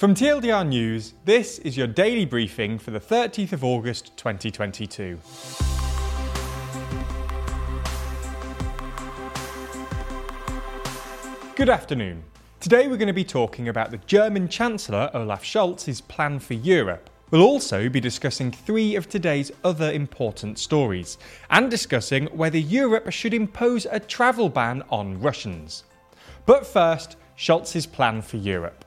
From TLDR News, this is your daily briefing for the 30th of August 2022. Good afternoon. Today we're going to be talking about the German Chancellor Olaf Scholz's plan for Europe. We'll also be discussing three of today's other important stories and discussing whether Europe should impose a travel ban on Russians. But first, Scholz's plan for Europe.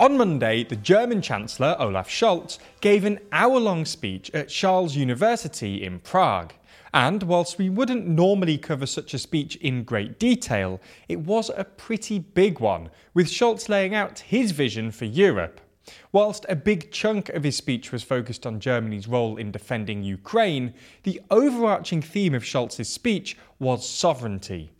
On Monday, the German Chancellor Olaf Scholz gave an hour long speech at Charles University in Prague. And whilst we wouldn't normally cover such a speech in great detail, it was a pretty big one, with Scholz laying out his vision for Europe. Whilst a big chunk of his speech was focused on Germany's role in defending Ukraine, the overarching theme of Scholz's speech was sovereignty,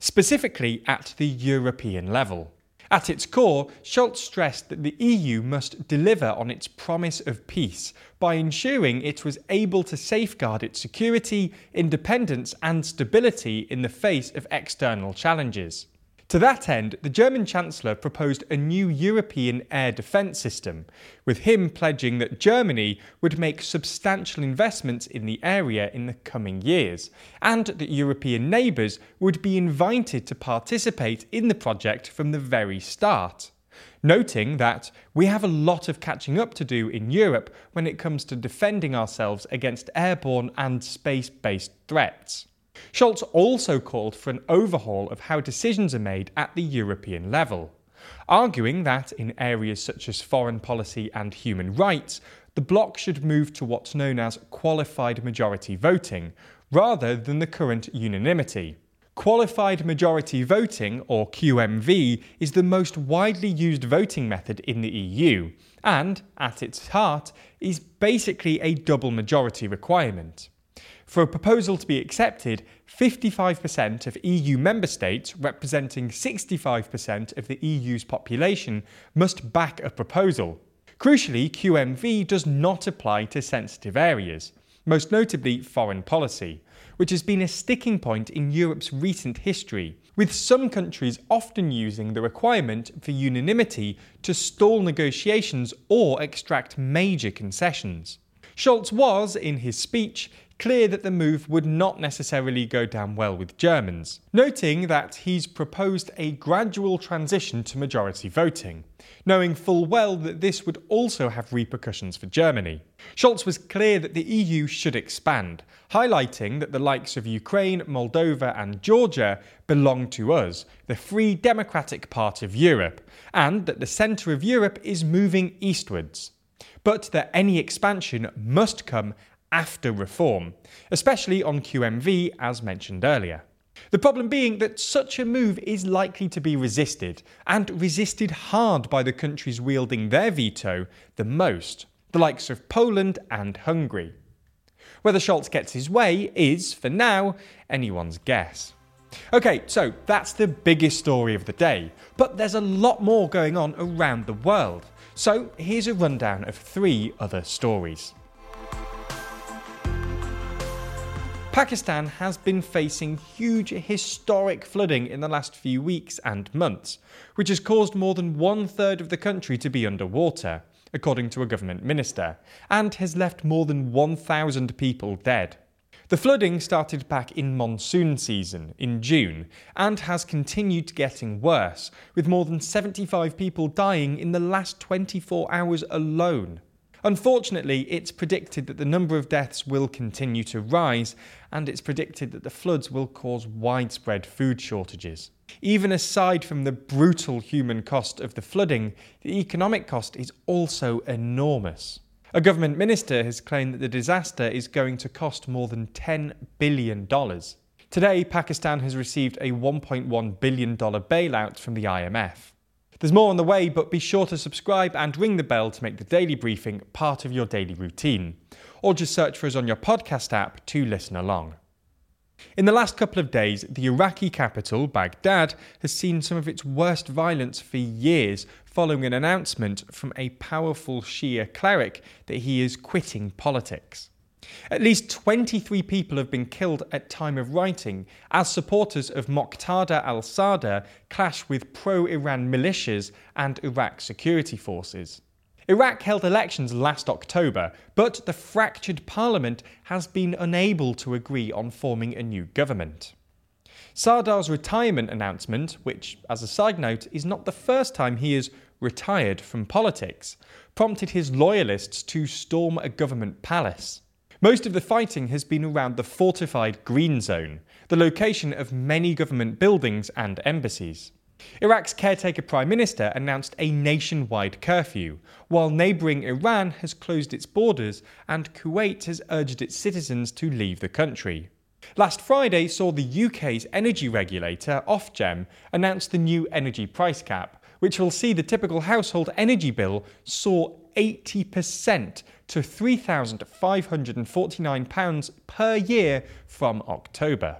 specifically at the European level. At its core, Scholz stressed that the EU must deliver on its promise of peace by ensuring it was able to safeguard its security, independence, and stability in the face of external challenges. To that end, the German Chancellor proposed a new European air defence system, with him pledging that Germany would make substantial investments in the area in the coming years, and that European neighbours would be invited to participate in the project from the very start. Noting that we have a lot of catching up to do in Europe when it comes to defending ourselves against airborne and space based threats. Scholz also called for an overhaul of how decisions are made at the European level, arguing that in areas such as foreign policy and human rights, the bloc should move to what's known as qualified majority voting, rather than the current unanimity. Qualified majority voting, or QMV, is the most widely used voting method in the EU, and, at its heart, is basically a double majority requirement. For a proposal to be accepted, 55% of EU member states, representing 65% of the EU's population, must back a proposal. Crucially, QMV does not apply to sensitive areas, most notably foreign policy, which has been a sticking point in Europe's recent history, with some countries often using the requirement for unanimity to stall negotiations or extract major concessions. Scholz was, in his speech, clear that the move would not necessarily go down well with Germans, noting that he's proposed a gradual transition to majority voting, knowing full well that this would also have repercussions for Germany. Scholz was clear that the EU should expand, highlighting that the likes of Ukraine, Moldova, and Georgia belong to us, the free democratic part of Europe, and that the centre of Europe is moving eastwards but that any expansion must come after reform, especially on QMV as mentioned earlier. The problem being that such a move is likely to be resisted, and resisted hard by the countries wielding their veto the most, the likes of Poland and Hungary. Whether Scholz gets his way is, for now, anyone's guess. Okay, so that's the biggest story of the day, but there's a lot more going on around the world. So here's a rundown of three other stories. Pakistan has been facing huge historic flooding in the last few weeks and months, which has caused more than one third of the country to be underwater, according to a government minister, and has left more than 1,000 people dead. The flooding started back in monsoon season in June and has continued getting worse, with more than 75 people dying in the last 24 hours alone. Unfortunately, it's predicted that the number of deaths will continue to rise, and it's predicted that the floods will cause widespread food shortages. Even aside from the brutal human cost of the flooding, the economic cost is also enormous. A government minister has claimed that the disaster is going to cost more than $10 billion. Today, Pakistan has received a $1.1 billion bailout from the IMF. There's more on the way, but be sure to subscribe and ring the bell to make the daily briefing part of your daily routine. Or just search for us on your podcast app to listen along. In the last couple of days, the Iraqi capital, Baghdad, has seen some of its worst violence for years following an announcement from a powerful Shia cleric that he is quitting politics. At least 23 people have been killed at time of writing as supporters of Moqtada al-Sadr clash with pro-Iran militias and Iraq security forces. Iraq held elections last October, but the fractured parliament has been unable to agree on forming a new government. Sadr's retirement announcement, which, as a side note, is not the first time he has retired from politics, prompted his loyalists to storm a government palace. Most of the fighting has been around the fortified Green Zone, the location of many government buildings and embassies. Iraq's caretaker prime minister announced a nationwide curfew, while neighbouring Iran has closed its borders and Kuwait has urged its citizens to leave the country. Last Friday saw the UK's energy regulator, Ofgem, announce the new energy price cap, which will see the typical household energy bill soar 80% to £3,549 per year from October.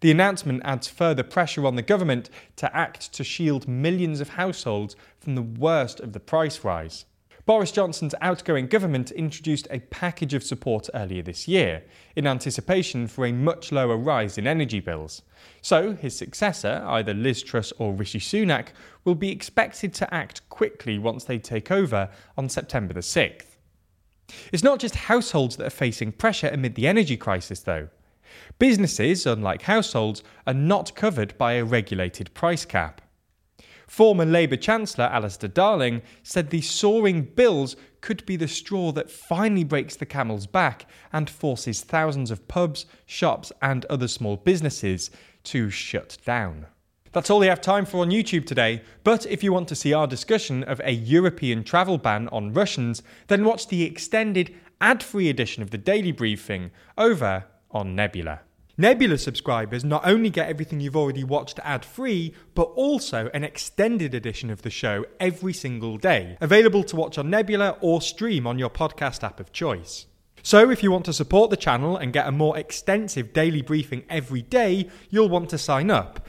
The announcement adds further pressure on the government to act to shield millions of households from the worst of the price rise. Boris Johnson's outgoing government introduced a package of support earlier this year, in anticipation for a much lower rise in energy bills. So, his successor, either Liz Truss or Rishi Sunak, will be expected to act quickly once they take over on September the 6th. It's not just households that are facing pressure amid the energy crisis, though. Businesses, unlike households, are not covered by a regulated price cap. Former Labour Chancellor Alistair Darling said the soaring bills could be the straw that finally breaks the camel's back and forces thousands of pubs, shops, and other small businesses to shut down. That's all we have time for on YouTube today, but if you want to see our discussion of a European travel ban on Russians, then watch the extended ad free edition of the Daily Briefing over on Nebula. Nebula subscribers not only get everything you've already watched ad free, but also an extended edition of the show every single day, available to watch on Nebula or stream on your podcast app of choice. So, if you want to support the channel and get a more extensive daily briefing every day, you'll want to sign up.